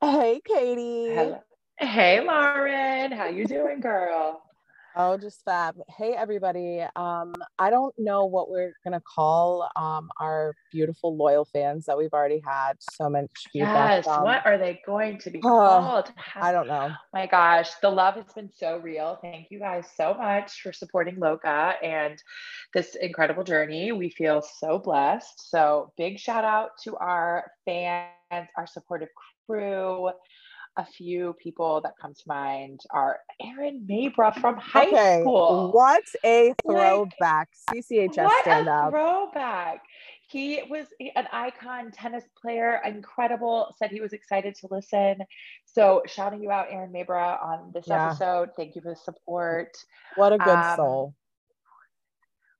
Hey, Katy. Hello. Hey, Lauren. How you doing, girl? Oh, just fab. Hey, everybody. Um, I don't know what we're gonna call um our beautiful loyal fans that we've already had so much feedback. Yes. from. What are they going to be Oh, called? I don't know. My gosh, the love has been so real. Thank you guys so much for supporting LoKa and this incredible journey. We feel so blessed. So, big shout out to our fans, our supportive crew. A few people that come to mind are Aaron Mabra from high okay, school. what a Like, throwback CCHS What stand a up. throwback. He was an icon tennis player, incredible, said he was excited to listen. So, shouting you out, Aaron Mabra, on this Yeah. episode. Thank you for the support. What a good Um, soul.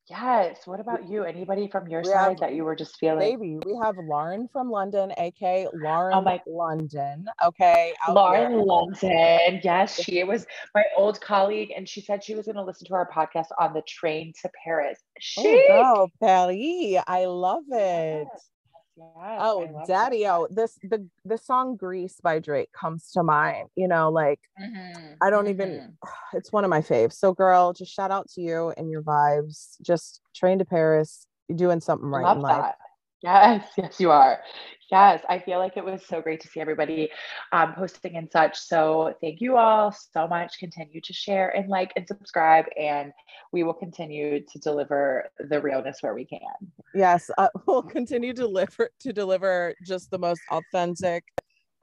Yes. What about you? Anybody from your We have side that you were just feeling? baby. We have Lauren from London, aka oh Lauren Oh my- London. Okay. Lauren here. London. Yes, she was my old colleague, and she said she was going to listen to our podcast on the train to Paris. She. Oh, Paris. I love it. Yes, Oh, daddy, oh, this the the song Grease by Drake comes to mind. You know, like Mhm, I don't even mhm. it's one of my faves. So girl, just shout out to you and your vibes. Just train to Paris. You're doing something right Love in life. that. Yes, yes, you are. Yes, I feel like it was so great to see everybody um, posting and such. So thank you all so much. Continue to share and like and subscribe, and we will continue to deliver the realness where we can. Yes, uh, we'll continue to deliver to deliver just the most authentic,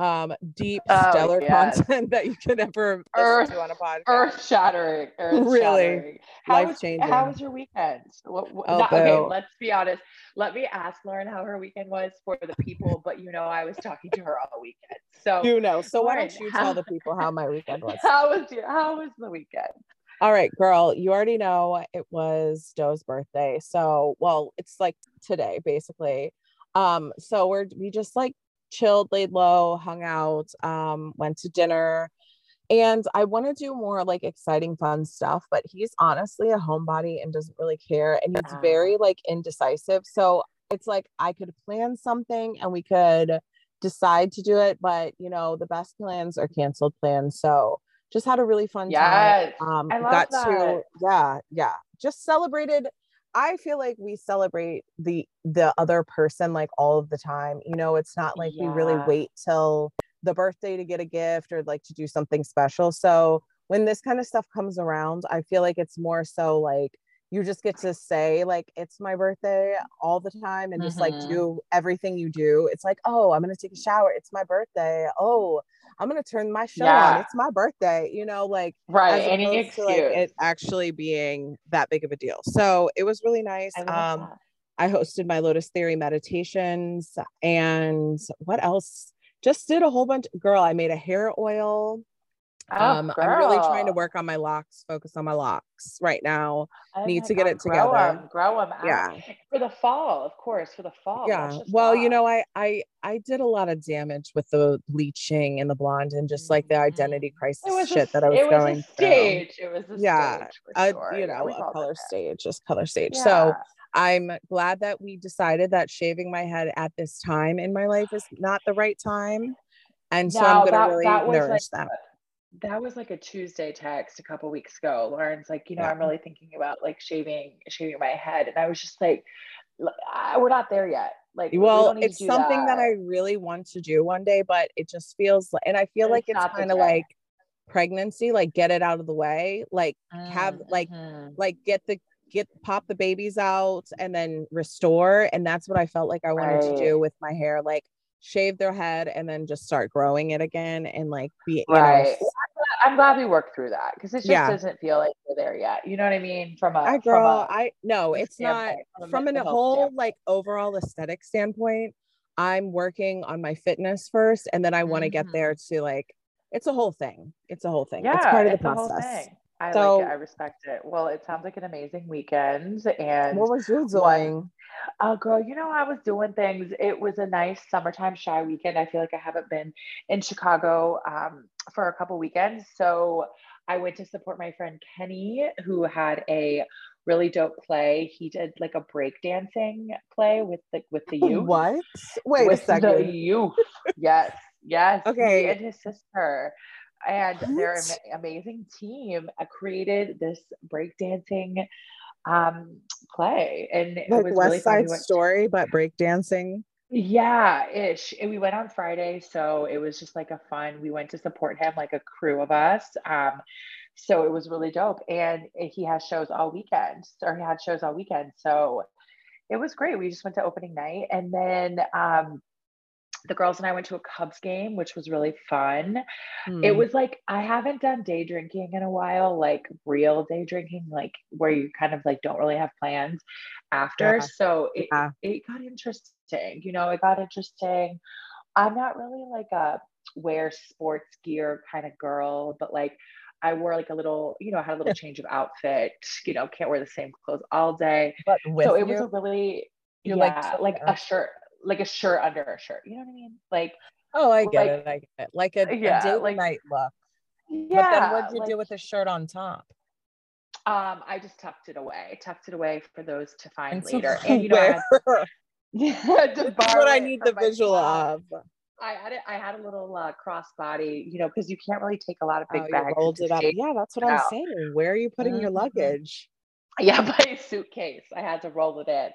um, deep, Oh, stellar yes. content that you could ever Earth- on a podcast. Earth shattering, earth Really, was life-changing. how was your weekend? What, what, Oh, not- okay, let's be honest. Let me ask Lauren how her weekend was for the people, but you know I was talking to her all weekend. So You know, so why don't you how- tell the people how my weekend was? how was your how was the weekend? All right, girl, you already know it was Doe's birthday. So, well, it's like today basically. Um, so we're we just like chilled, laid low, hung out, um, went to dinner. And I want to do more like exciting fun stuff, but he's honestly a homebody and doesn't really care and he's very like indecisive. So, it's like I could plan something and we could decide to do it, but you know, the best plans are canceled plans. So, just had a really fun time um I love got that. to yeah yeah just celebrated i feel like we celebrate the the other person like all of the time you know it's not like we really wait till the birthday to get a gift or like to do something special. So when this kind of stuff comes around i feel like it's more so like you just get to say like it's my birthday all the time and just like Mhm. do everything you do. It's like oh i'm gonna take a shower. It's my birthday. Oh i'm gonna turn my show on Yeah. it's my birthday you know like Right. Any excuse. to like it actually being that big of a deal. So it was really nice. I Um, that. I hosted my Lotus Theory meditations and what else? Just did a whole bunch. Girl, I made a hair oil. Oh, um, I'm really trying to work on my locks, focus on my locks right now. Oh need to get God, it grow together. 'em, grow them out. Yeah. For the fall, of course, for the fall. yeah. Well, you know, I I I did a lot of damage with the bleaching and the blonde and just like the identity crisis it was shit a, that I was it was going a through. stage. It was a Yeah, stage a, sure. you know, a color stage, just color stage. So I'm glad that we decided that shaving my head at this time in my life is not the right time. And so Now I'm gonna really that was like nourish that. That was like a Tuesday text a couple weeks ago. Lauren's like, you know, Yeah. I'm really thinking about like shaving shaving my head, and I was just like, we're not there yet. Like, Well, don't it's something that. that. I really want to do one day, but it just feels like, and I feel like It's it's kind of like pregnancy, like get it out of the way, like have like Mhm. like get the get pop the babies out and then restore and that's what i felt like i wanted to do with my hair like shave their head and then just start growing it again and like be you right. know I'm glad- we worked through that because it just Yeah. doesn't feel like we're there yet. You know what I mean? From a i girl a i no it's not from a from a mental health whole standpoint. like overall aesthetic standpoint i'm working on my fitness first and then i want to get mm-hmm. there to like it's a whole thing it's a whole thing yeah, it's part of the process thing. I So- like it. I respect it. Well, it sounds like an amazing weekend. And what was you doing Oh, girl, you know, I was doing things. It was a nice summertime shy weekend. I feel like I haven't been in Chicago um, for a couple weekends. So I went to support my friend Kenny, who had a really dope play. He did like a breakdancing play with the with the youth. what wait a with the second youth. Yes. Yes. Okay. he and his sister. And their What? ama- amazing team uh, created this breakdancing um, play. And it Like was West really fun. Side went, Story, but breakdancing. yeah, ish. And we went on Friday, so it was just like a fun. We went to support him, like a crew of us. Um, so it was really dope. And he has shows all weekend, or he had shows all weekend. So it was great. We just went to opening night, and then um, the girls and I went to a Cubs game, which was really fun. It Hmm. was like I haven't done day drinking in a while, like real day drinking, like where you kind of like don't really have plans after. Yeah. So it Yeah. it got interesting. You know, it got interesting. I'm not really like a wear sports gear kind of girl, but like I wore like a little, you know, I had a little change of outfit, you know, can't wear the same clothes all day. But So it you, was a really You're like, yeah, like a shirt, like a shirt under a shirt. You know what I mean? Like oh, I get like- it. I get it. Like a, Yeah, a date like- night look. yeah. but then what'd you like, do with the shirt on top? Um, I just tucked it away, tucked it away for those to find And so later. And you know, I yeah, to borrow what I need the visual of. I had it. I had a little uh, crossbody, you know, because you can't really take a lot of big Oh, bags. rolled it up. Yeah, that's what I'm saying. Where are you putting your Mhm. luggage? Yeah, by a suitcase. I had to roll it in.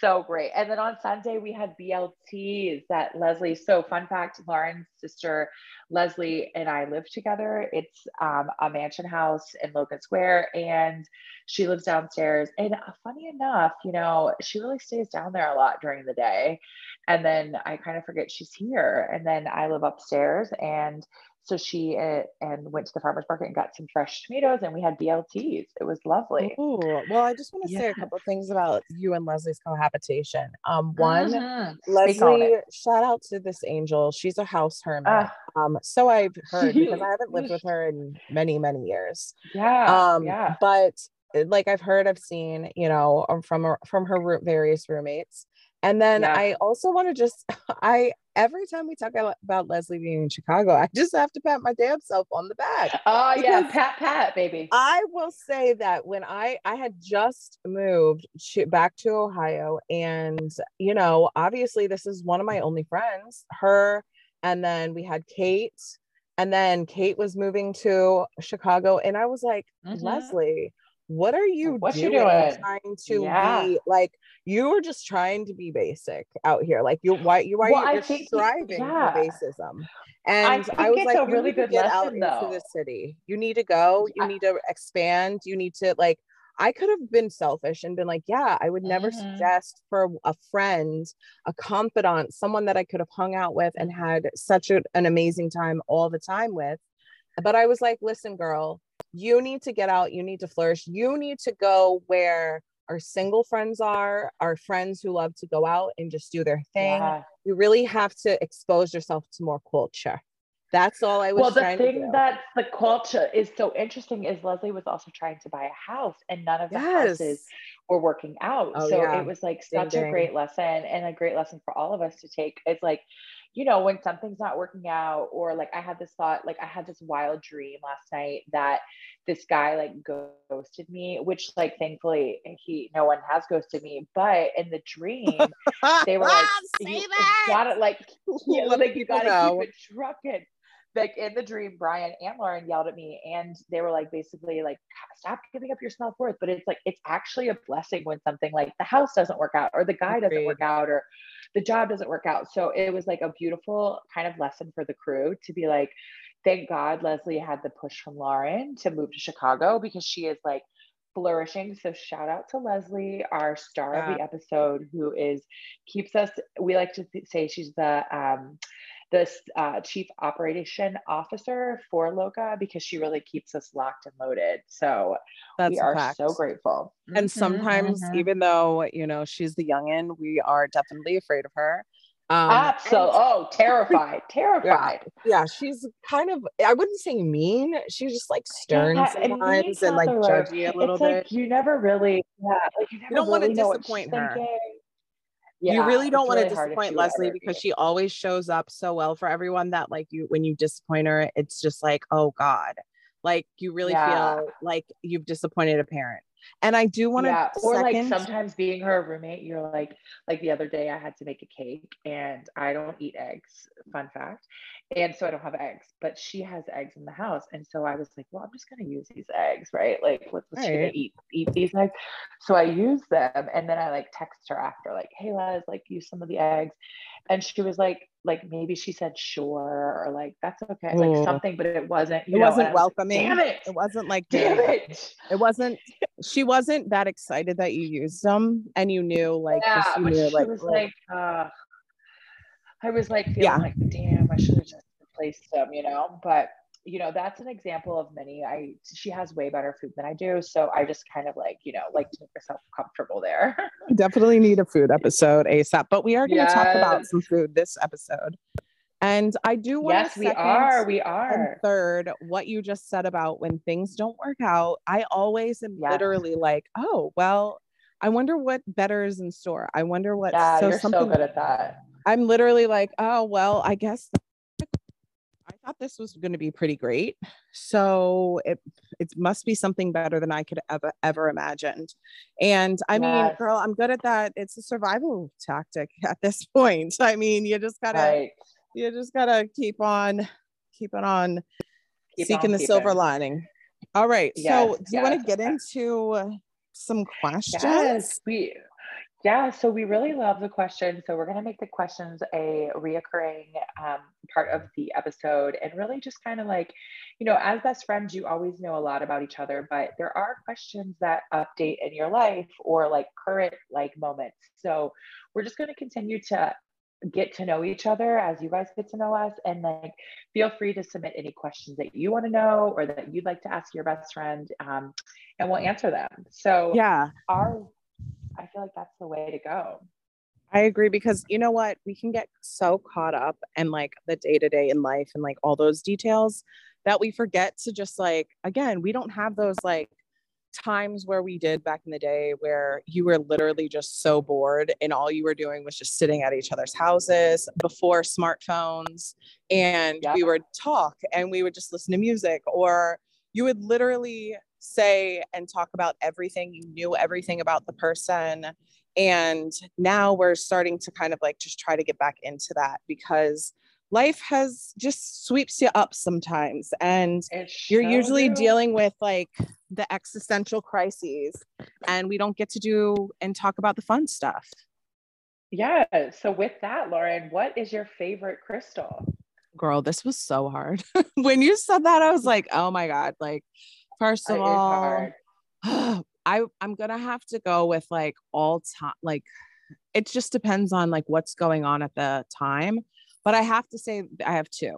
So great. And then on Sunday we had BLTs that Leslie. So fun fact, Lauren's sister Leslie and I live together. It's um, a mansion house in Logan Square, and she lives downstairs. And uh, funny enough, you know, she really stays down there a lot during the day. And then I kind of forget she's here. And then I live upstairs and so she uh, and went to the farmer's market and got some fresh tomatoes and we had BLTs. It was lovely. Oh, well, I just want to say a couple of things about you and Leslie's cohabitation. Um, one, on Leslie, shout out to this angel. She's a house hermit. Ah. um, so I've heard because I haven't lived with her in many, many years. Yeah. um yeah. but uh, like i've heard i've seen you know um, from her from her various roommates and then Yeah. i also want to just i every time we talk about- leslie being in chicago i just have to pat my damn self on the back Oh yeah, pat pat baby. i will say that when i i had just moved to, back to ohio and you know obviously this is one of my only friends her and then we had kate and then kate was moving to chicago and i was like Mhm. Leslie, what are you What you doing, doing? trying to Yeah. be like you were just trying to be basic out here like you why you are Well, you, I you're think- striving yeah. for racism and I, think was like really good get out lesson, into though. the city you need to go you I- need to expand you need to like I could have been selfish and been like, yeah, I would never Mhm. suggest for a friend, a confidant, someone that I could have hung out with and had such a, an amazing time all the time with. But I was like, listen, girl, you need to get out, you need to flourish, you need to go where our single friends are, our friends who love to go out and just do their thing. Yeah. You really have to expose yourself to more culture. That's all I was Well, the thing do. that's the culture is so interesting is Leslie was also trying to buy a house, and none of the houses were working out. Oh, so yeah. it was like Ding, such a ding. great lesson and a great lesson for all of us to take. It's like, you know, when something's not working out, or like I had this thought, like I had this wild dream last night that this guy like ghosted me, which like thankfully eh, he no one has ghosted me, but in the dream they were like, you that! gotta like Let like you gotta know. keep it trucking. Like in the dream, Brian and Lauren yelled at me, and they were like, basically, like, stop giving up your self worth. But it's like it's actually a blessing when something like the house doesn't work out, or the guy doesn't work out, or the job doesn't work out. So it was like a beautiful kind of lesson for the crew to be like, thank God Leslie had the push from Lauren to move to Chicago because she is like flourishing. So shout out to Leslie, our star of the episode, who is keeps us. We like to th- say she's the um, the uh, chief operation officer for LoKa because she really keeps us locked and loaded. So That's we are fact. so grateful. And Mhm, sometimes, mhm. even though you know she's the youngin, we are definitely afraid of her. Um, Absolutely. and- Oh, terrified, terrified. yeah, she's kind of I wouldn't say mean. She's just like stern Yeah, and sometimes mean's and like judgy a little it's bit. like you never really, yeah, like you never don't really know what disappoint her. thinking. You really don't want to really if disappoint Leslie because she always shows up so well for everyone that like you when you disappoint her, it's just like, oh God. Like you really Yeah. feel like you've disappointed a parent. And I do want to yeah, or second... like sometimes being her roommate, you're like like the other day I had to make a cake and I don't eat eggs, fun fact. And so I don't have eggs, but she has eggs in the house. And so I was like, well, I'm just gonna use these eggs, right? Like what's right. she gonna eat eat these eggs? So I use them and then I like text her after, like, hey Liz, like use some of the eggs. And she was like, like maybe she said sure or like that's okay, Ooh. like something, but it wasn't. it know, wasn't welcoming. Damn it! It wasn't like damn it. It wasn't. She wasn't that excited that you used them, and you knew like yeah, you knew, she like, was like, uh, I was like feeling yeah. like damn, I should have just replaced them, you know. But you know that's an example of many i she has way better food than i do so i just kind of like you know like to make myself comfortable there. Definitely need a food episode asap but we are going to yes. talk about some food this episode. And i do want yes we are we are. third what you just said about when things don't work out. I always am yes. literally like oh well i wonder what better is in store. I wonder what yeah, so you're something so good at that. I'm literally like oh well i guess thought this was going to be pretty great. So it it must be something better than I could ever ever imagined. And I yes. mean, girl, I'm good at that. It's a survival tactic at this point. I mean, you just gotta right. you just gotta keep on keeping on keep seeking on the silver lining. All right. Yes, so do you want to get into some questions? Yes, we yeah, so we really love the questions. So we're going to make the questions a reoccurring um, part of the episode and really just kind of like, you know, as best friends, you always know a lot about each other, but there are questions that update in your life or like current like moments. So we're just going to continue to get to know each other as you guys get to know us and like feel free to submit any questions that you want to know or that you'd like to ask your best friend um, and we'll answer them so yeah our I feel like that's the way to go. I agree because you know what? We can get so caught up in like the day to day in life and like all those details that we forget to just like, again, we don't have those like times where we did back in the day where you were literally just so bored and all you were doing was just sitting at each other's houses before smartphones and we would talk and we would just listen to music or you would literally say and talk about everything. You knew everything about the person. And now we're starting to kind of like just try to get back into that because life has just sweeps you up sometimes. And you're usually do. dealing with like the existential crises, and we don't get to do and talk about the fun stuff. Yeah. So, with that, Lauren, what is your favorite crystal? Girl, this was so hard. when you said that, I was like, oh my God, like First of all, I I'm gonna have to go with like all time. Like, it just depends on like what's going on at the time. But I have to say I have two,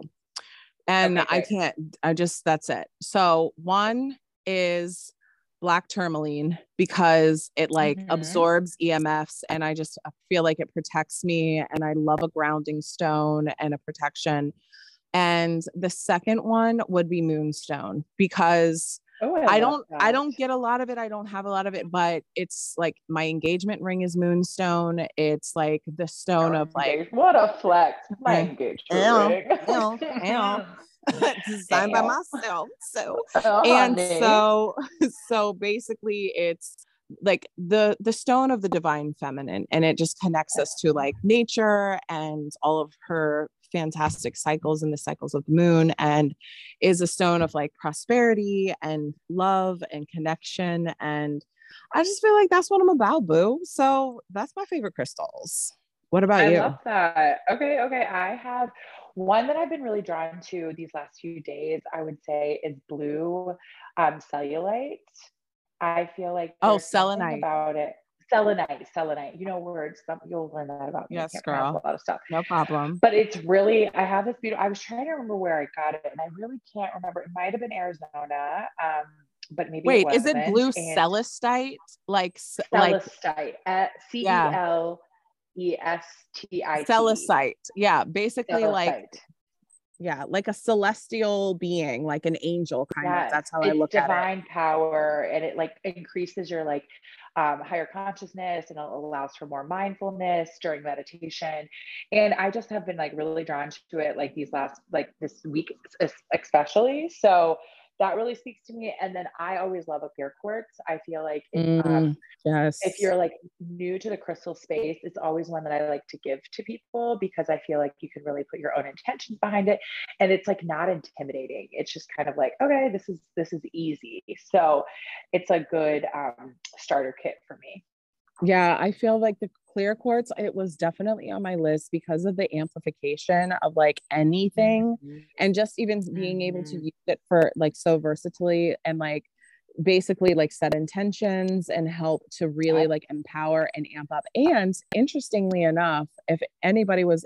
and okay, I can't. I just that's it. So one is black tourmaline because it like mm-hmm. absorbs EMFs and I just feel like it protects me and I love a grounding stone and a protection. And the second one would be moonstone because Oh, I, I don't that. I don't get a lot of it. I don't have a lot of it, but it's like my engagement ring is moonstone. It's like the stone of like what a flex. My engagement ring. Ew, ew. designed by myself. So oh, and honey. so so basically it's like the the stone of the divine feminine and it just connects us to like nature and all of her fantastic cycles and the cycles of the moon and is a stone of like prosperity and love and connection. And i just feel like that's what i'm about boo. So that's my favorite crystals. What about I you? i love that. Okay okay. I have one that i've been really drawn to these last few days i would say is blue um, cellulite. I feel like oh selenite. about it selenite, selenite. You know words. You'll learn that about me. Yes, girl. A lot of stuff. No problem. But it's really. I have this beautiful. I was trying to remember where I got it, and I really can't remember. It might have been Arizona. Um, but maybe wait, is it blue celestite? Like celestite. Like, C E L E S T I. Celestite. Yeah, basically like yeah like a celestial being like an angel kind yes. of that's how it's i look at it divine power and it like increases your like um, higher consciousness and it allows for more mindfulness during meditation. And i just have been like really drawn to it like these last like this week especially. So that really speaks to me. And then I always love a clear quartz. I feel like if, Mm, um, yes. if you're like new to the crystal space, it's always one that I like to give to people because I feel like you can really put your own intentions behind it. And it's like not intimidating. It's just kind of like, okay, this is this is easy. So it's a good um, starter kit for me. Yeah, I feel like the clear quartz, it was definitely on my list because of the amplification of like anything Mhm. and just even being able to Mhm. use it for like so versatilely and like basically like set intentions and help to really Yep. like empower and amp up. And interestingly enough, if anybody was,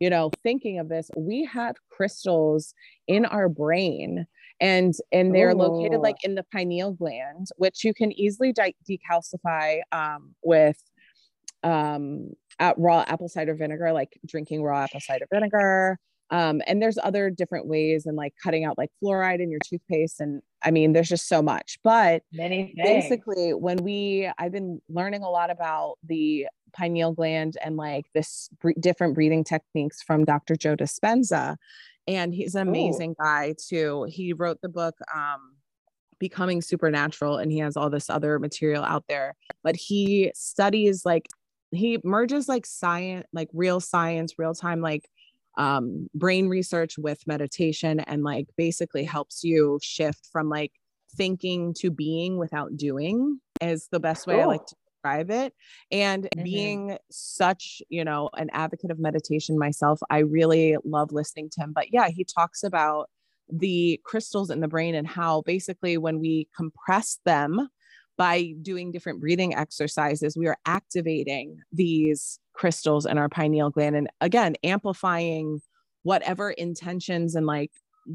you know, thinking of this, we have crystals in our brain and and they're located like in the pineal gland, which you can easily di- decalcify um, with um, at raw apple cider vinegar, like drinking raw apple cider vinegar. Um, and there's other different ways and like cutting out like fluoride in your toothpaste. And I mean, there's just so much. But Many basically, when we, I've been learning a lot about the pineal gland and like this bre- different breathing techniques from Dr. Joe Dispenza. And he's an Ooh. amazing guy too. He wrote the book, um, Becoming Supernatural, and he has all this other material out there. But he studies like, he merges like science, like real science, real time, like um, brain research with meditation and like basically helps you shift from like thinking to being without doing is the best way I like to describe it. And Mhm. being such, you know, an advocate of meditation myself, I really love listening to him. But yeah, he talks about the crystals in the brain and how basically when we compress them by doing different breathing exercises, we are activating these crystals in our pineal gland and again amplifying whatever intentions and like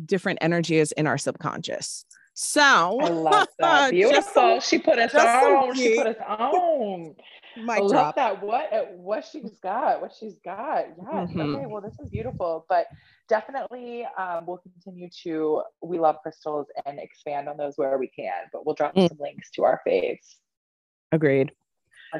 different energy is in our subconscious. So I love that. Beautiful. she put us on. She put us on. I mic love drop. that. What uh, what she's got. What she's got. Yes. Mhm. Okay. Well, this is beautiful. But definitely, um, we'll continue to. We love crystals and expand on those where we can. But we'll drop Mm. some links to our faves Agreed.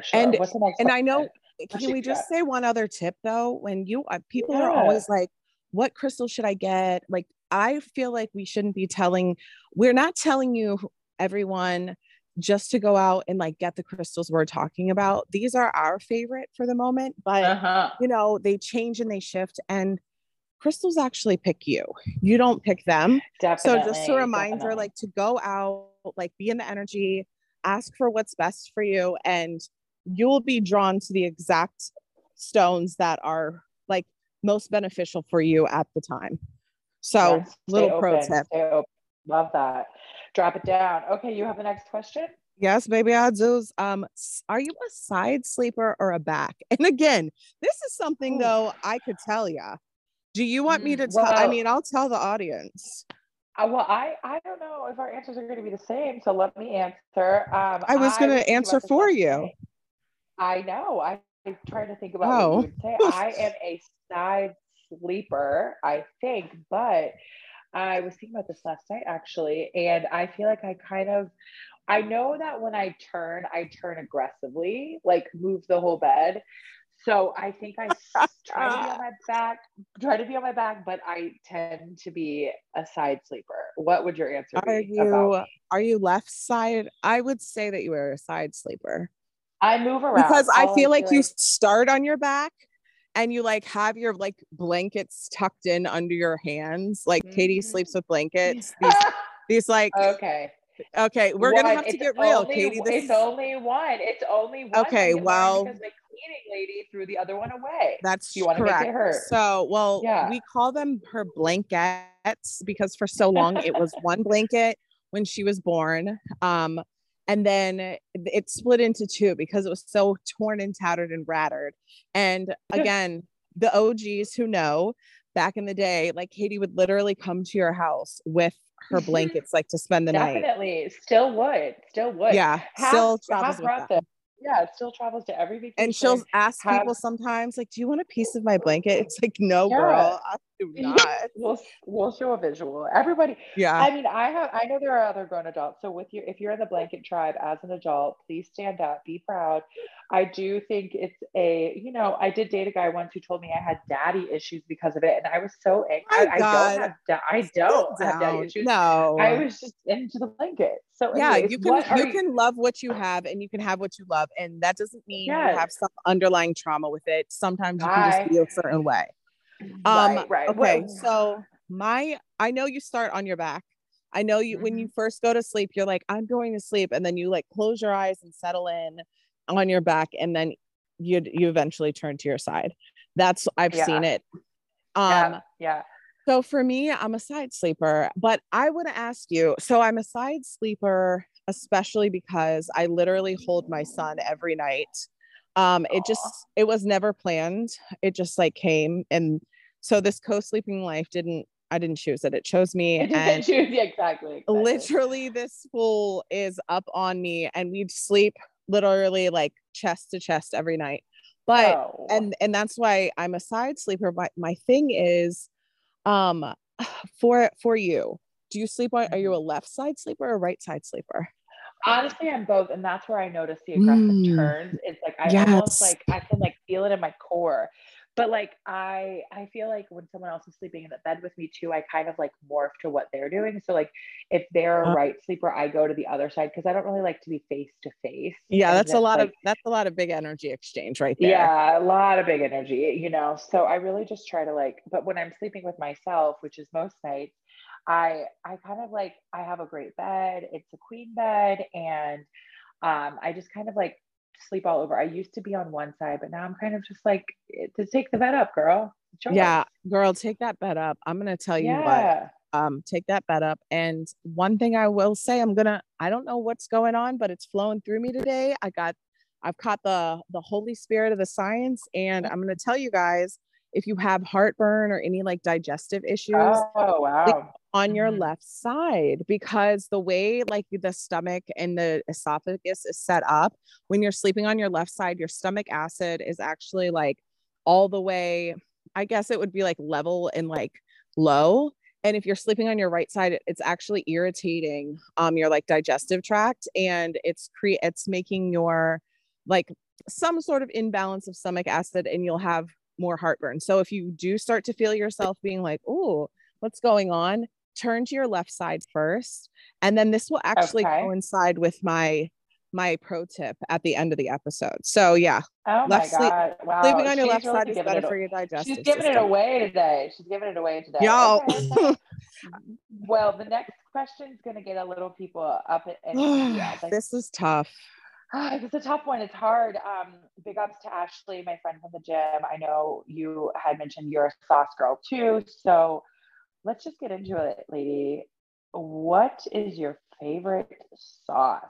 sure. And-? And I know? Can we just say one other tip though? When you uh, people are always like, what crystal should I get? Like, I feel like we shouldn't be telling, we're not telling you everyone just to go out and like get the crystals we're talking about. These are our favorite for the moment, but Uh-huh. you know, they change and they shift and crystals actually pick you. You don't pick them. Definitely. so just a reminder definitely. like to go out like be in the energy ask for what's best for you and you'll be drawn to the exact stones that are like most beneficial for you at the time so Yes, little pro open, tip stay open. Love that. Drop it down. Okay, you have the next question. yes baby adzos um are you a side sleeper or a back and again this is something Ooh. though i could tell ya do you want me Mm, to tell i mean i'll tell the audience Uh, well, I I don't know if our answers are going to be the same, so let me answer. Um, I was gonna answer for you. I know. I, I'm trying to think about what Oh. you would say. I am a side sleeper, I think, but I was thinking about this last night actually, and I feel like I kind of. I know that when I turn, I turn aggressively, like move the whole bed. So I think I try to be on my back, try to be on my back, but I tend to be a side sleeper. What would your answer Are be about you are you left side? I would say that you are a side sleeper I move around because I feel like you start on your back and you like have your like blankets tucked in under your hands. Like Katy Mhm. sleeps with blankets. These these like okay, okay, we're gonna have to it's get real, Katy. This it's only one. It's only one. Okay, I get mine well- because my cleaning lady threw the other one away. that's you wanna make it correct. hurt. So well, Yeah. we call them her blankets because for so long it was one blanket when she was born. Um, and then it- it split into two because it was so torn and tattered and rattered. And again, the OGs who know back in the day, like Katy would literally come to your house with her Mhm. blankets, like to spend the night. Definitely, still would, still would. Yeah, Have- still travels with them. Yeah, it still travels to every vacation. And she'll ask have- people sometimes, like, "Do you want a piece of my blanket?" It's like, "No, Yeah. girl, do not. we'll we'll show a visual. Everybody. Yeah. I mean, I have. I know there are other grown adults. So with you, if you're in the blanket tribe as an adult, please stand up, be proud. I do think it's a. You know, I did date a guy once who told me I had daddy issues because of it, and I was so angry. I, don't have. Da- I don't have daddy issues. No. I was just into the blanket. So yeah, anyways, you can are you can love what you have and you can have what you love, and that doesn't mean Yes. you have some underlying trauma with it. Sometimes you can just feel a certain way. Um, right, right. Okay, What- so my I know you start on your back. I know you when Mm-hmm. you first go to sleep, you're like, I'm going to sleep, and then you like close your eyes and settle in on your back, and then you you eventually turn to your side. That's I've Yeah. seen it. Um, yeah, yeah. so for me, I'm a side sleeper, but I want to ask you. So I'm a side sleeper, especially because I literally hold my son every night. Um, it just it was never planned. It just like came, and so this co-sleeping life didn't. I didn't choose it. It chose me, It and didn't choose yeah, exactly, exactly. literally this fool is up on me, and we'd sleep literally like chest to chest every night. But Oh. and and that's why I'm a side sleeper. But my thing is, um, for for you, do you sleep on? Are you a left side sleeper or right side sleeper? Honestly i'm both and that's where i notice the aggressive Mm. turns it's like i Yes. almost like i can like feel it in my core but like i i feel like when someone else is sleeping in the bed with me too i kind of like morph to what they're doing so like if they're a Uh. right sleeper i go to the other side because i don't really like to be face to face Yeah, And that's a lot like, of that's a lot of big energy exchange right there. yeah a lot of big energy you know so i really just try to like but when i'm sleeping with myself which is most nights i i kind of like i have a great bed it's a queen bed and um i just kind of like sleep all over i used to be on one side but now i'm kind of just like to take the bed up girl yours. Yeah, girl, take that bed up. I'm gonna tell you what. yeah um take that bed up and one thing i will say i'm gonna i don't know what's going on but it's flowing through me today i got i've caught the the holy spirit of the science and i'm gonna tell you guys if you have heartburn or any like digestive issues oh wow on your Mhm. left side because the way like the stomach and the esophagus is set up when you're sleeping on your left side your stomach acid is actually like all the way i guess it would be like level and like low and if you're sleeping on your right side it's actually irritating um your like digestive tract and it's cre- it's making your like some sort of imbalance of stomach acid and you'll have more heartburn. So if you do start to feel yourself being like oh what's going on? turn to your left side first and then this will actually Okay. coincide with my my pro tip at the end of the episode. So yeah oh my left sleep- god. wow. sleeping on your She's left really side is better for your digestive she's giving it away today. She's giving it away today. Yo. Okay, okay. Well, the next question is going to get a little people up and yeah, this is tough it's a tough one. It's hard. Um, big ups to Ashley, my friend from the gym. I know you had mentioned you're a sauce girl too. So let's just get into it, lady. What is your favorite sauce?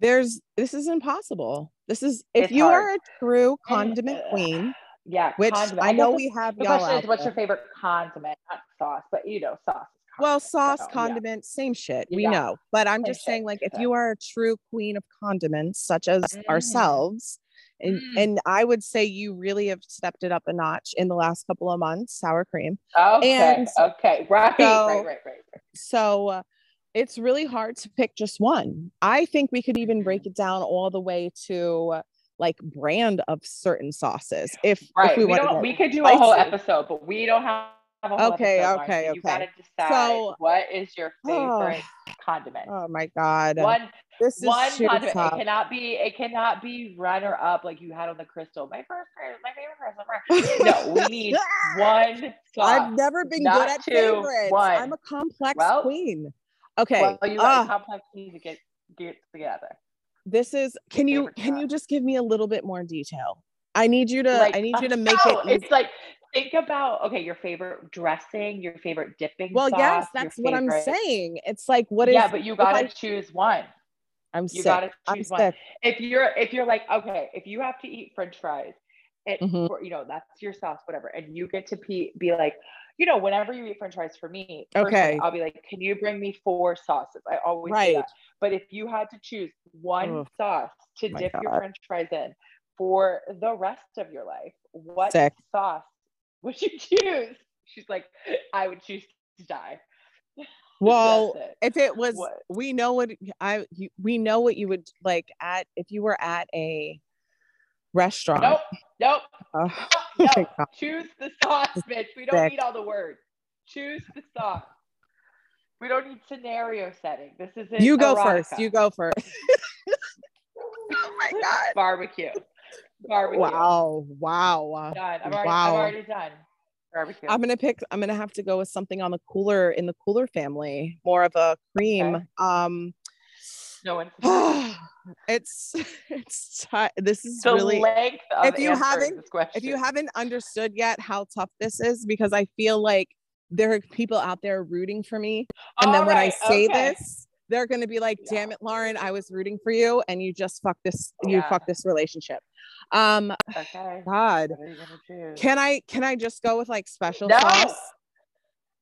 there's this is impossible this is if It's you hard. are a true condiment queen Yeah, which condiment. i know we have The y'all question is, what's there. your favorite condiment? Not sauce, but you know, sauce. Well sauce so, yeah. condiment same shit we Yeah. know but i'm Same just saying like if you are a true queen of condiments such as Mm. ourselves and Mm. and i would say you really have stepped it up a notch in the last couple of months sour cream Okay, And okay, right, so- right, right, right, right. so uh, it's really hard to pick just one i think we could even break Mm-hmm. it down all the way to uh, like brand of certain sauces if Right. if we we, want don't. We could do a whole episode, but we don't have a whole Okay, episode. Okay, You okay. gotta decide So- what is your Oh. favorite condiment. oh my god One, this is one condiment. tough. It cannot be. It cannot be runner up like you had on the crystal. My first, my favorite crystal. No, we need one sauce. I've never been good at two, favorites. one. I'm a complex Well- queen. Okay. Well, you ah, got complex need to get get together. this is can you can you just give me a little bit more detail? I need you to like I need you to uh, make it. It's like think about okay, your favorite dressing, your favorite dipping. Well, sauce, yes, that's what I'm saying. It's like what is yeah, but you gotta I- choose one. I'm You sick. gotta I'm choose one. sick. If you're if you're like okay, if you have to eat French fries, it Mhm. for, you know that's your sauce, whatever, and you get to be, be like, you know, whenever you eat French fries for me, Okay. I'll be like, can you bring me four sauces? I always say Right. that. But if you had to choose one Ugh. sauce to My dip your French fries in for the rest of your life, what Sick. sauce would you choose? She's like, I would choose to die. Well, it. if it was, what? we know what I you, we know what you would like at if you were at a restaurant. Nope, nope. Oh, choose the sauce, bitch. We don't Sick. need all the words. Choose the sauce. We don't need scenario setting. This is you go first. You go first. oh my god, barbecue. Barbecue. Wow. Wow. Done. I'm already, wow. I'm already done. Barbecue. I'm gonna pick. I'm gonna have to go with something on the cooler in the cooler family, more of a cream. Okay. Um, no one. it's it's t- this is the really if you haven't if you haven't understood yet how tough this is because I feel like there are people out there rooting for me, and All then when I say okay. this, they're going to be like, "Damn it, Lauren, I was rooting for you, and you just fucked this. Yeah. You fucked this relationship." Um, okay. God, can I can I just go with like special no. sauce?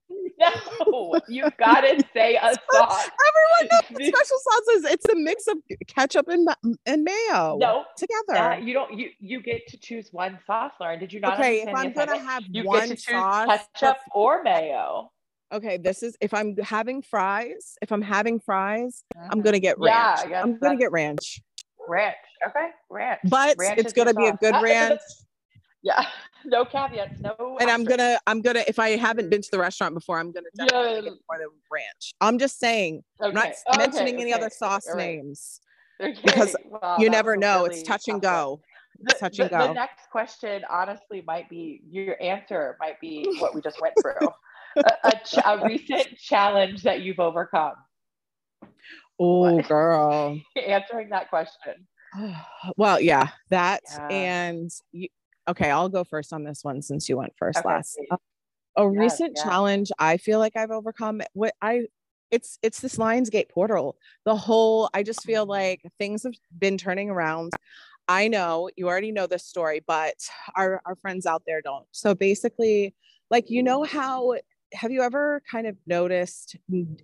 No, you gotta say a sauce. Everyone knows what special sauce is. It's a mix of ketchup and and mayo. No, together. Uh, you don't. You you get to choose one sauce, Lauren. Did you not? Okay, if I'm gonna have you one to sauce, ketchup or mayo. Okay, this is if I'm having fries. If I'm having fries, uh-huh. I'm gonna get ranch. Yeah, I'm gonna get ranch. Ranch. Okay, ranch. But ranch it's gonna be sauce. a good ranch. yeah, no caveats, no. And I'm gonna, I'm gonna. If I haven't been to the restaurant before, I'm gonna definitely yeah. get more than ranch. I'm just saying. Okay. I'm not mentioning okay. any other sauce right. names because you never know. Really it's touch and go. The, touch and the, go. The next question, honestly, might be your answer. Might be what we just went through. A, ch- a recent challenge that you've overcome. Oh, girl. Answering that question. well, yeah, that yeah. and you, okay, I'll go first on this one since you went first okay, last. Uh, a yes, recent yes. challenge I feel like I've overcome what I it's it's this Lionsgate portal. The whole I just feel mm-hmm. like things have been turning around. I know you already know this story, but our our friends out there don't. So basically, like you know how have you ever kind of noticed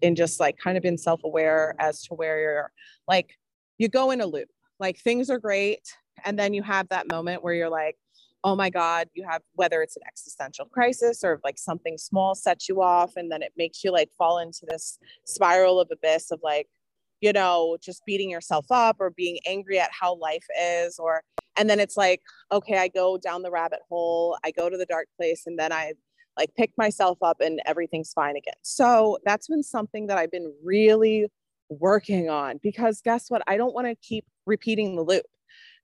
and just like kind of been self-aware as to where you're like you go in a loop like things are great and then you have that moment where you're like oh my god you have whether it's an existential crisis or like something small sets you off and then it makes you like fall into this spiral of abyss of like you know just beating yourself up or being angry at how life is or and then it's like okay i go down the rabbit hole i go to the dark place and then i like pick myself up and everything's fine again so that's been something that i've been really working on because guess what i don't want to keep repeating the loop.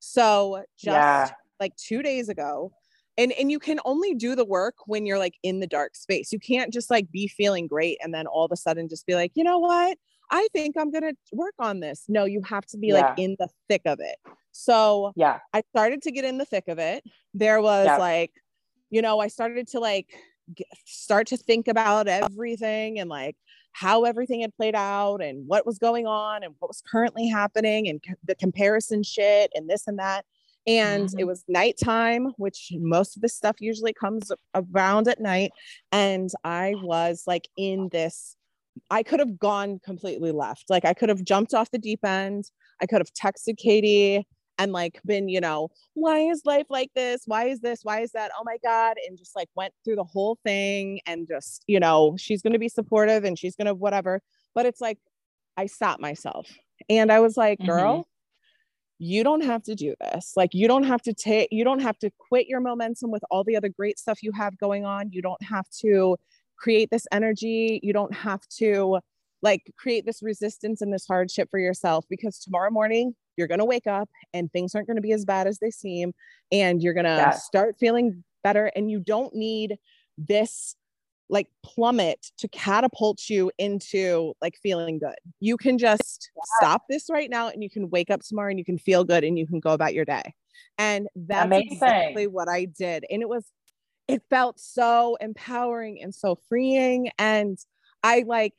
So just yeah. like two days ago, and and you can only do the work when you're like in the dark space. You can't just like be feeling great and then all of a sudden just be like, you know what? I think I'm gonna work on this. No, you have to be yeah. like in the thick of it. So yeah, I started to get in the thick of it. There was yeah. like, you know, I started to like get, start to think about everything and like how everything had played out and what was going on and what was currently happening and the comparison shit and this and that. And mm-hmm. it was nighttime, which most of this stuff usually comes around at night. And I was like in this, I could have gone completely left. Like I could have jumped off the deep end. I could have texted Katy and like been, you know, why is life like this? Why is this? Why is that? Oh my God. And just like went through the whole thing and just, you know, she's going to be supportive and she's going to whatever. But it's like, I stopped myself and I was like, girl, mm-hmm. you don't have to do this. Like, you don't have to take, you don't have to quit your momentum with all the other great stuff you have going on. You don't have to create this energy. You don't have to like create this resistance and this hardship for yourself because tomorrow morning you're going to wake up and things aren't going to be as bad as they seem and you're going to yeah. start feeling better and you don't need this like plummet to catapult you into like feeling good. You can just yeah. stop this right now and you can wake up tomorrow and you can feel good and you can go about your day. And that's Amazing. exactly what I did. And it was, it felt so empowering and so freeing. And I like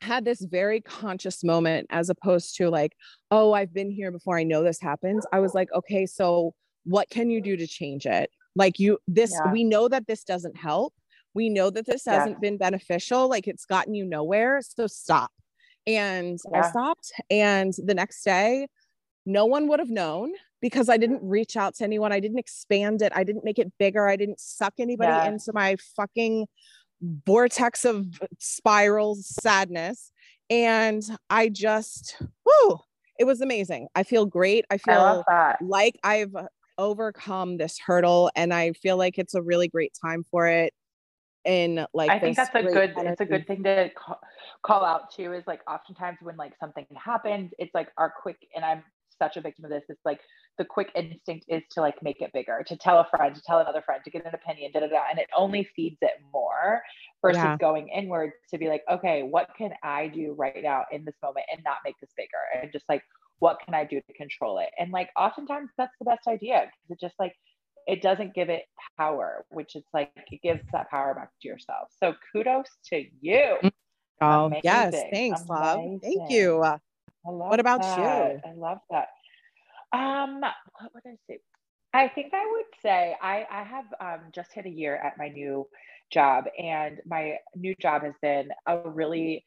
had this very conscious moment as opposed to like, oh, I've been here before. I know this happens. I was like, okay, so what can you do to change it? Like, you, this, yeah. we know that this doesn't help. We know that this hasn't yeah. been beneficial. Like, it's gotten you nowhere. So stop. And yeah. I stopped. And the next day, no one would have known because I didn't reach out to anyone. I didn't expand it. I didn't make it bigger. I didn't suck anybody into my fucking vortex of spirals sadness. And I just, whoo, it was amazing. I feel great. I I feel that. like I've overcome this hurdle and I feel like it's a really great time for it. In like, I think that's a good it's a good thing to call, call out too is like oftentimes when like something happens it's like our quick and I'm such a victim of this it's like the quick instinct is to like make it bigger to tell a friend to tell another friend to get an opinion da da da and it only feeds it more versus Yeah. going inward to be like okay what can I do right now in this moment and not make this bigger and just like what can I do to control it and like oftentimes that's the best idea because it just like it doesn't give it power, which it's like it gives that power back to yourself. So kudos to you. Oh, yes. Amazing, Thanks, love. Thank amazing. you. I love What about that. you? I love that. Um, what would I say? I think I would say I I have um just hit a year at my new job, and my new job has been a really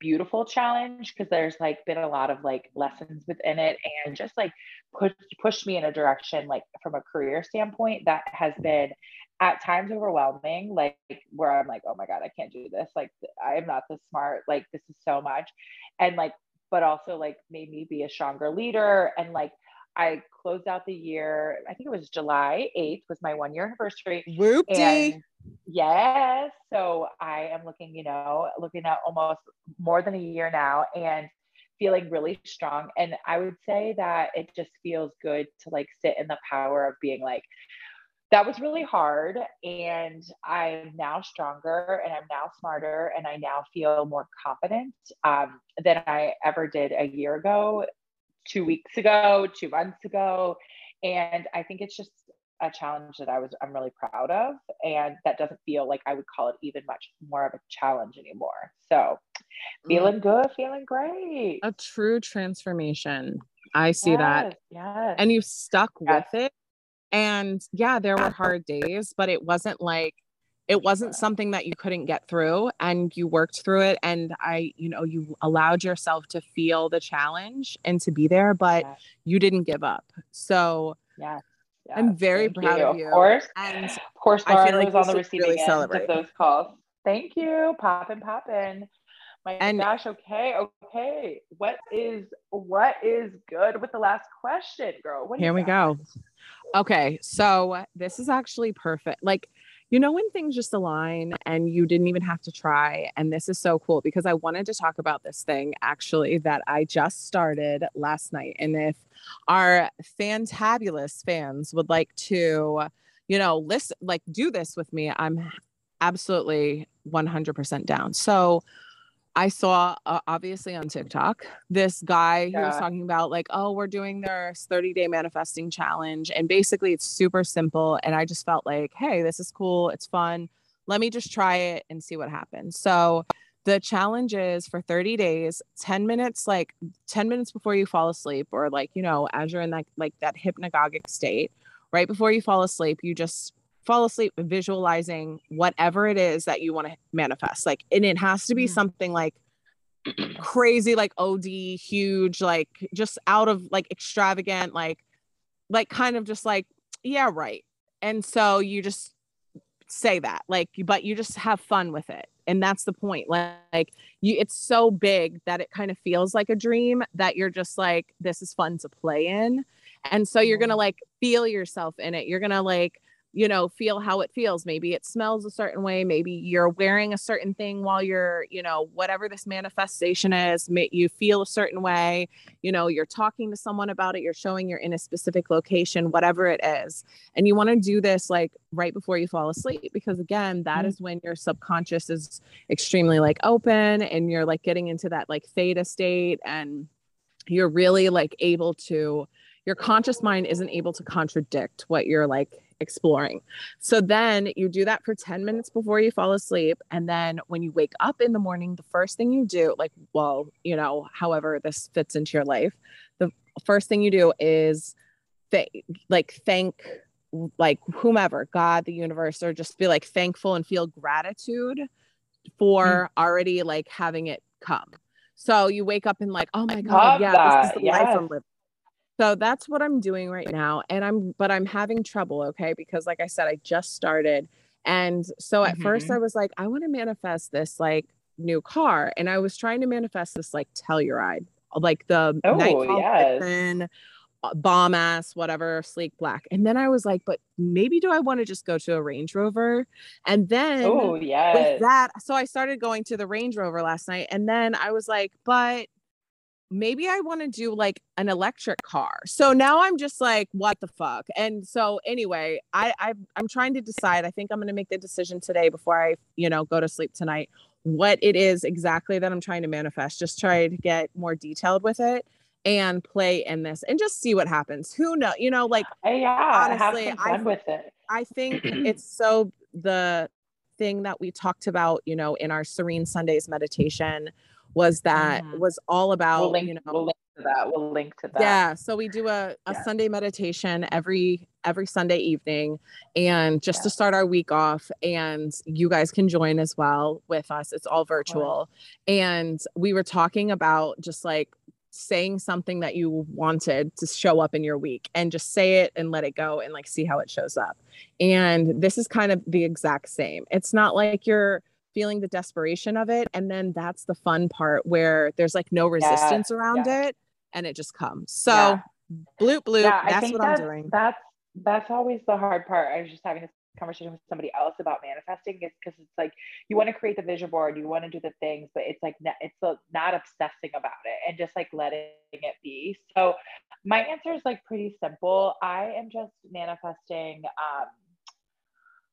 beautiful challenge because there's like been a lot of like lessons within it and just like push pushed me in a direction like from a career standpoint that has been at times overwhelming like where i'm like oh my god i can't do this like i am not this smart like this is so much and like but also like made me be a stronger leader and like i closed out the year i think it was july 8th was my one year anniversary Whoopty. and yes, so I am looking, you know, looking at almost more than a year now and feeling really strong. And I would say that it just feels good to like sit in the power of being like, that was really hard. And I'm now stronger and I'm now smarter and I now feel more confident um, than I ever did a year ago, two weeks ago, two months ago. And I think it's just a challenge that I was I'm really proud of and that doesn't feel like I would call it even much more of a challenge anymore. So feeling good, feeling great. a true transformation. I see that. Yes, Yes. And you stuck Yes. with it. And yeah, there were hard days, but it wasn't like it wasn't something that you couldn't get through and you worked through it and I, you know, you allowed yourself to feel the challenge and to be there, but you didn't give up. So yes, I'm very Thank proud of you. Of course. And Of course, I feel Lauren like was on the receiving really end celebrate. of those calls. Thank you. Poppin', poppin'. My And- gosh, okay, okay. What is what is good with the last question, girl? What Here we got? go. Okay, so this is actually perfect. Like, you know, when things just align and you didn't even have to try. And this is so cool because I wanted to talk about this thing actually that I just started last night. And if our fantabulous fans would like to, you know, listen, like do this with me, I'm absolutely 100% down. So, I saw uh, obviously on TikTok this guy who was talking about like, oh, we're doing their 30 day manifesting challenge. And basically it's super simple. And I just felt like, hey, this is cool. It's fun. Let me just try it and see what happens. So the challenge is for 30 days, 10 minutes, like 10 minutes before you fall asleep, or like, you know, as you're in that like that hypnagogic state, right before you fall asleep, you just fall asleep visualizing whatever it is that you want to manifest. Like, and it has to be Mm. something like crazy, like OD, huge, like just out of like extravagant, like, like kind of just like, yeah, right. And so you just say that, like, but you just have fun with it. And that's the point. Like, like you, it's so big that it kind of feels like a dream that you're just like, this is fun to play in. And so you're going to Mhm. like feel yourself in it. You're going to like, you know, feel how it feels. Maybe it smells a certain way. Maybe you're wearing a certain thing while you're, you know, whatever this manifestation is, may, you feel a certain way. You know, you're talking to someone about it, you're showing you're in a specific location, whatever it is. And you want to do this like right before you fall asleep, because again, that Mhm. is when your subconscious is extremely like open and you're like getting into that like theta state and you're really like able to your conscious mind isn't able to contradict what you're like exploring. So then you do that for 10 minutes before you fall asleep. And then when you wake up in the morning, the first thing you do, like, well, you know, however this fits into your life, the first thing you do is th- like thank like whomever, God, the universe, or just be like thankful and feel gratitude for mm-hmm. already like having it come. So you wake up and like, oh my God, yeah, this is that. the life I'm living. So that's what I'm doing right now. And I'm, but I'm having trouble. Okay. Because like I said, I just started. And so at mm-hmm. first I was like, I want to manifest this like new car. And I was trying to manifest this like Telluride, like the oh, yes. Uh, bomb ass, whatever, sleek black. And then I was like, but maybe do I want to just go to a Range Rover? And then oh yeah, with that, so I started going to the Range Rover last night, and then I was like, but maybe I want to do like an electric car. So now I'm just like, what the fuck? And so anyway, I, I I'm trying to decide. I think I'm gonna make the decision today before I, you know, go to sleep tonight, what it is exactly that I'm trying to manifest. Just try to get more detailed with it and play in this and just see what happens. Who know, you know, like yeah, honestly, have fun I, with it. I think it's so the thing that we talked about, you know, in our Serene Sundays meditation was that mm-hmm. was all about we'll link, you know we'll link to that we'll link to that yeah so we do a, a yeah. sunday meditation every every sunday evening and just yeah. to start our week off and you guys can join as well with us it's all virtual and we were talking about just like saying something that you wanted to show up in your week and just say it and let it go and like see how it shows up and this is kind of the exact same it's not like you're feeling the desperation of it. And then that's the fun part where there's like no resistance yeah, around yeah. it and it just comes. So yeah. bloop bloop. that's what that's, I'm doing. That's that's always the hard part. I was just having this conversation with somebody else about manifesting is because it's like you want to create the vision board, you want to do the things, but it's like it's not obsessing about it and just like letting it be. So my answer is like pretty simple. I am just manifesting um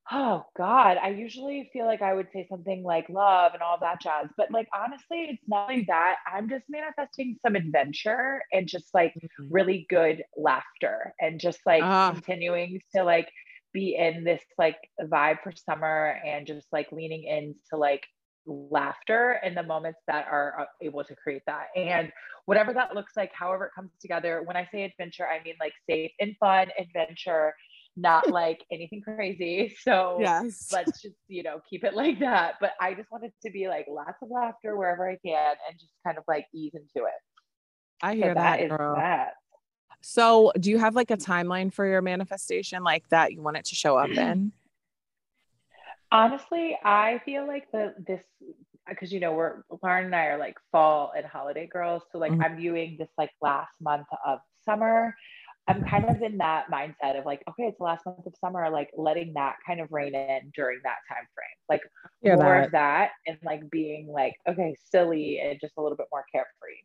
Oh God, I usually feel like I would say something like love and all that jazz, but like honestly, it's not like that. I'm just manifesting some adventure and just like mm-hmm. really good laughter and just like uh. continuing to like be in this like vibe for summer and just like leaning into like laughter in the moments that are uh, able to create that. And whatever that looks like, however it comes together, when I say adventure, I mean like safe and fun adventure not like anything crazy. So yes. let's just, you know, keep it like that. But I just wanted to be like lots of laughter wherever I can and just kind of like ease into it. I hear so that, that girl. That. So do you have like a timeline for your manifestation like that you want it to show up in? Honestly, I feel like the this because you know we're Lauren and I are like fall and holiday girls. So like mm-hmm. I'm viewing this like last month of summer I'm kind of in that mindset of like, okay, it's the last month of summer, like letting that kind of rein in during that time frame, like Hear more that. of that, and like being like, okay, silly and just a little bit more carefree.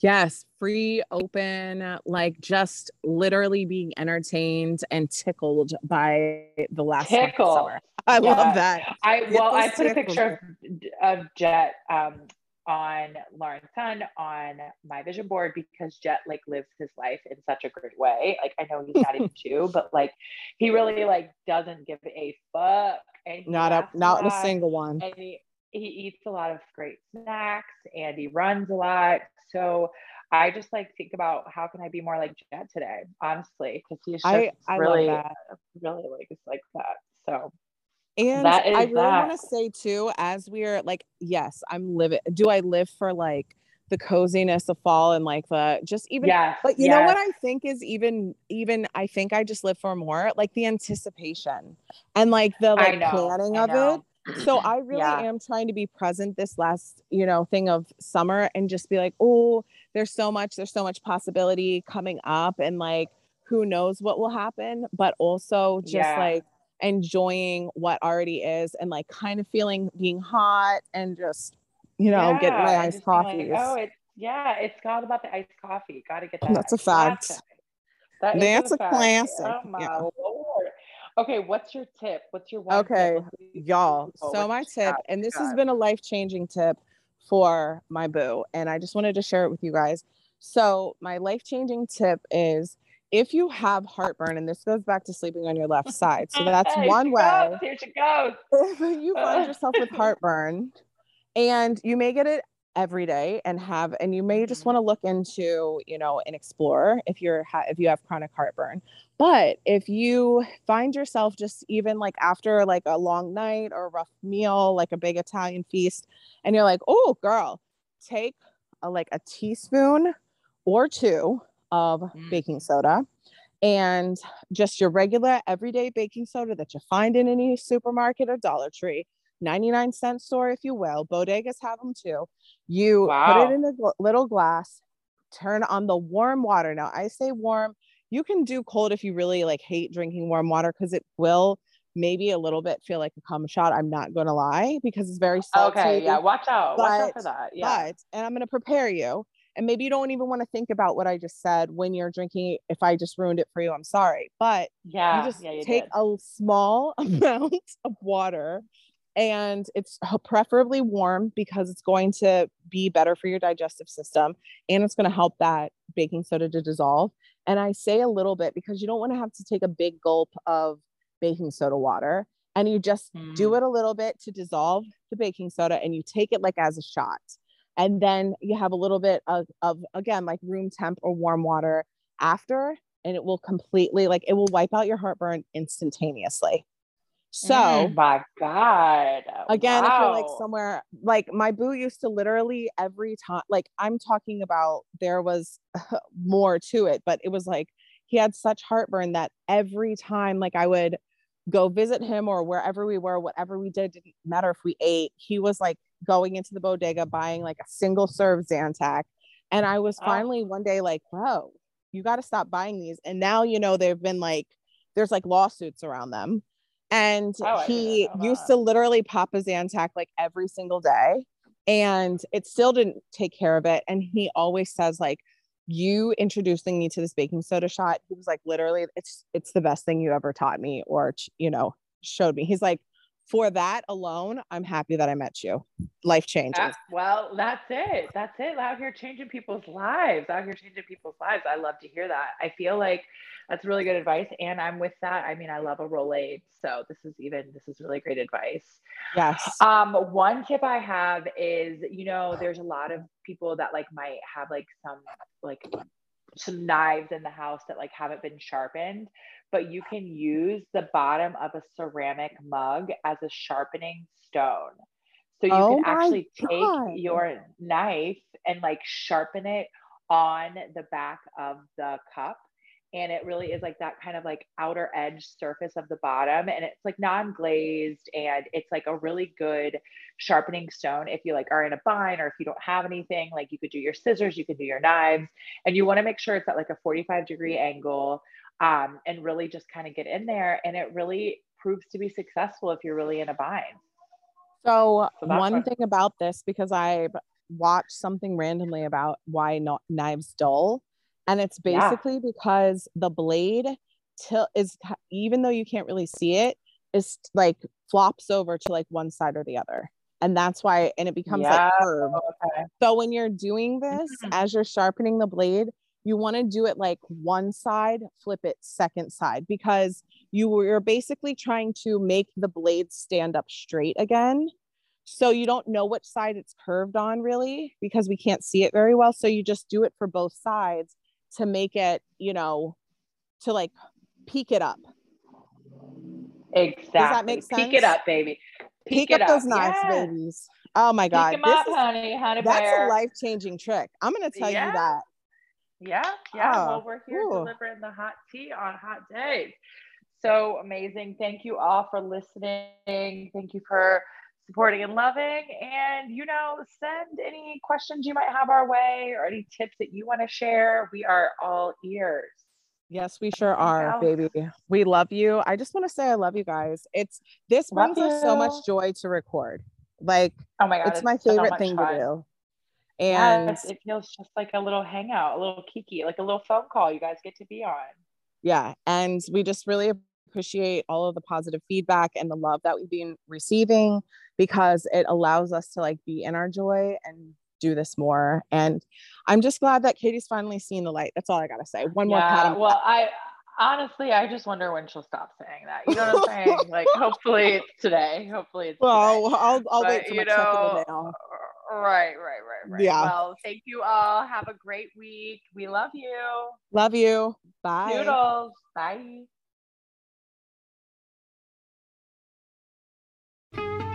Yes, free, open, like just literally being entertained and tickled by the last summer. I yeah. love that. I well, I put a picture of, of Jet um, on Lauren's son on my vision board because Jet like lives his life in such a great way. Like I know he's not even two, but like he really like doesn't give a fuck. And not a not a, single one. And he, he eats a lot of great snacks and he runs a lot. So I just like think about how can I be more like Jet today, honestly, because he's just I, I really, really like it's like that. So and I really want to say too, as we're like, yes, I'm living. Do I live for like the coziness of fall and like the just even? Yeah. But you yes. know what I think is even even I think I just live for more like the anticipation and like the like planning of it. So I really yeah. am trying to be present this last, you know, thing of summer and just be like, oh, there's so much, there's so much possibility coming up and like who knows what will happen, but also just yeah. like enjoying what already is and like kind of feeling being hot and just you know yeah, getting my iced coffee. Like, oh, it's yeah, it's all about the iced coffee. Got to get that. That's a fact. That That's a, classic. Oh my yeah. lord. Okay, what's your tip? What's your one okay, y'all? So my tip, and this has been a life changing tip for my boo, and I just wanted to share it with you guys. So my life changing tip is if you have heartburn, and this goes back to sleeping on your left side, so that's hey, one way. Goes, here she goes. If you find yourself with heartburn, and you may get it every day and have and you may just mm-hmm. want to look into you know and explore if you're ha- if you have chronic heartburn but if you find yourself just even like after like a long night or a rough meal like a big italian feast and you're like oh girl take a like a teaspoon or two of Mm. baking soda and just your regular everyday baking soda that you find in any supermarket or Dollar Tree, 99 cent store, if you will. Bodegas have them too. You put it in a gl- little glass, turn on the warm water. Now, I say warm. You can do cold if you really like hate drinking warm water because it will maybe a little bit feel like a cum shot. I'm not going to lie because it's very salty. Okay, yeah, watch out. watch out for that. Yeah. But, and I'm going to prepare you. And maybe you don't even want to think about what I just said when you're drinking. If I just ruined it for you, I'm sorry. But yeah. you just yeah, you take did. a small amount of water and it's preferably warm because it's going to be better for your digestive system and it's going to help that baking soda to dissolve. And I say a little bit because you don't want to have to take a big gulp of baking soda water and you just do Mm. it a little bit to dissolve the baking soda and you take it like as a shot. And then you have a little bit of, of again, like room temp or warm water after, and it will completely, like, it will wipe out your heartburn instantaneously. So, Mm, my God. again, if you're like somewhere, like my boo used to literally every time, like, I'm talking about there was more to it, but it was like he had such heartburn that every time, like, I would go visit him or wherever we were, whatever we did, didn't matter if we ate, he was like going into the bodega buying like a single serve Zantac. And I was Oh. finally one day like, whoa, you got to stop buying these. And now, you know, they've been like, there's like lawsuits around them. And Oh, he used to literally pop a Zantac like every single day. And it still didn't take care of it. And he always says, like, you introducing me to this baking soda shot, he was like, literally, it's it's the best thing you ever taught me or you know, showed me. He's like, for that alone, I'm happy that I met you. Life changing. Ah, well, that's it. That's it. Out here changing people's lives. Out here changing people's lives. I love to hear that. I feel like that's really good advice. And I'm with that. I mean, I love a Rolaid. So this is even this is really great advice. Yes. Um, one tip I have is, you know, there's a lot of people that like might have like some like some knives in the house that like haven't been sharpened, but you can use the bottom of a ceramic mug as a sharpening stone. So you Oh can actually God. take your knife and like sharpen it on the back of the cup. And it really is like that kind of like outer edge surface of the bottom. And it's like non glazed and it's like a really good sharpening stone. If you like are in a bind or if you don't have anything, like you could do your scissors, you could do your knives, and you want to make sure it's at like a 45 degree angle um, and really just kind of get in there. And it really proves to be successful if you're really in a bind. So, So one what- thing about this, because I watched something randomly about why not knives dull, and it's Yeah. basically because the blade till is even though you can't really see it, is like flops over to like one side or the other, and that's why, and it becomes Yeah. like curved. Okay. So when you're doing this, Mhm. as you're sharpening the blade, you want to do it like one side, flip it second side because you were basically trying to make the blade stand up straight again. So you don't know which side it's curved on really because we can't see it very well. So you just do it for both sides to make it, you know, to like peak it up. Exactly. Does that make Peek it sense? up, baby. Peak, it up those knives, Yes. babies. Oh my God. Peek God. 'em This up, is, honey, honey that's bear. a life changing trick. I'm going to tell Yeah. you that. Yeah, yeah. Ah, well, we're here ooh. delivering the hot tea on hot days. So amazing. Thank you all for listening. Thank you for supporting and loving. And, you know, send any questions you might have our way or any tips that you want to share. We are all ears. Yes, we sure are, baby. We love you. I just want to say I love you guys. It's this brings us so much joy to record. Like Oh my God. it's my favorite much thing fun. to do. And yes, it feels just like a little hangout, a little kiki, like a little phone call you guys get to be on. yeah, and we just really appreciate all of the positive feedback and the love that we've been receiving because it allows us to like be in our joy and do this more. And I'm just glad that Katy's finally seen the light. That's all I gotta say. One more pat. Yeah, on the well, I honestly, I just wonder when she'll stop saying that. You know what I'm saying? Like, hopefully it's today. Hopefully it's Well, today. I'll I'll But, wait for you my check in know, the mail. Right, right, right, right. Yeah. Well, thank you all. Have a great week. We love you. Love you. Bye. Noodles. Bye. thank you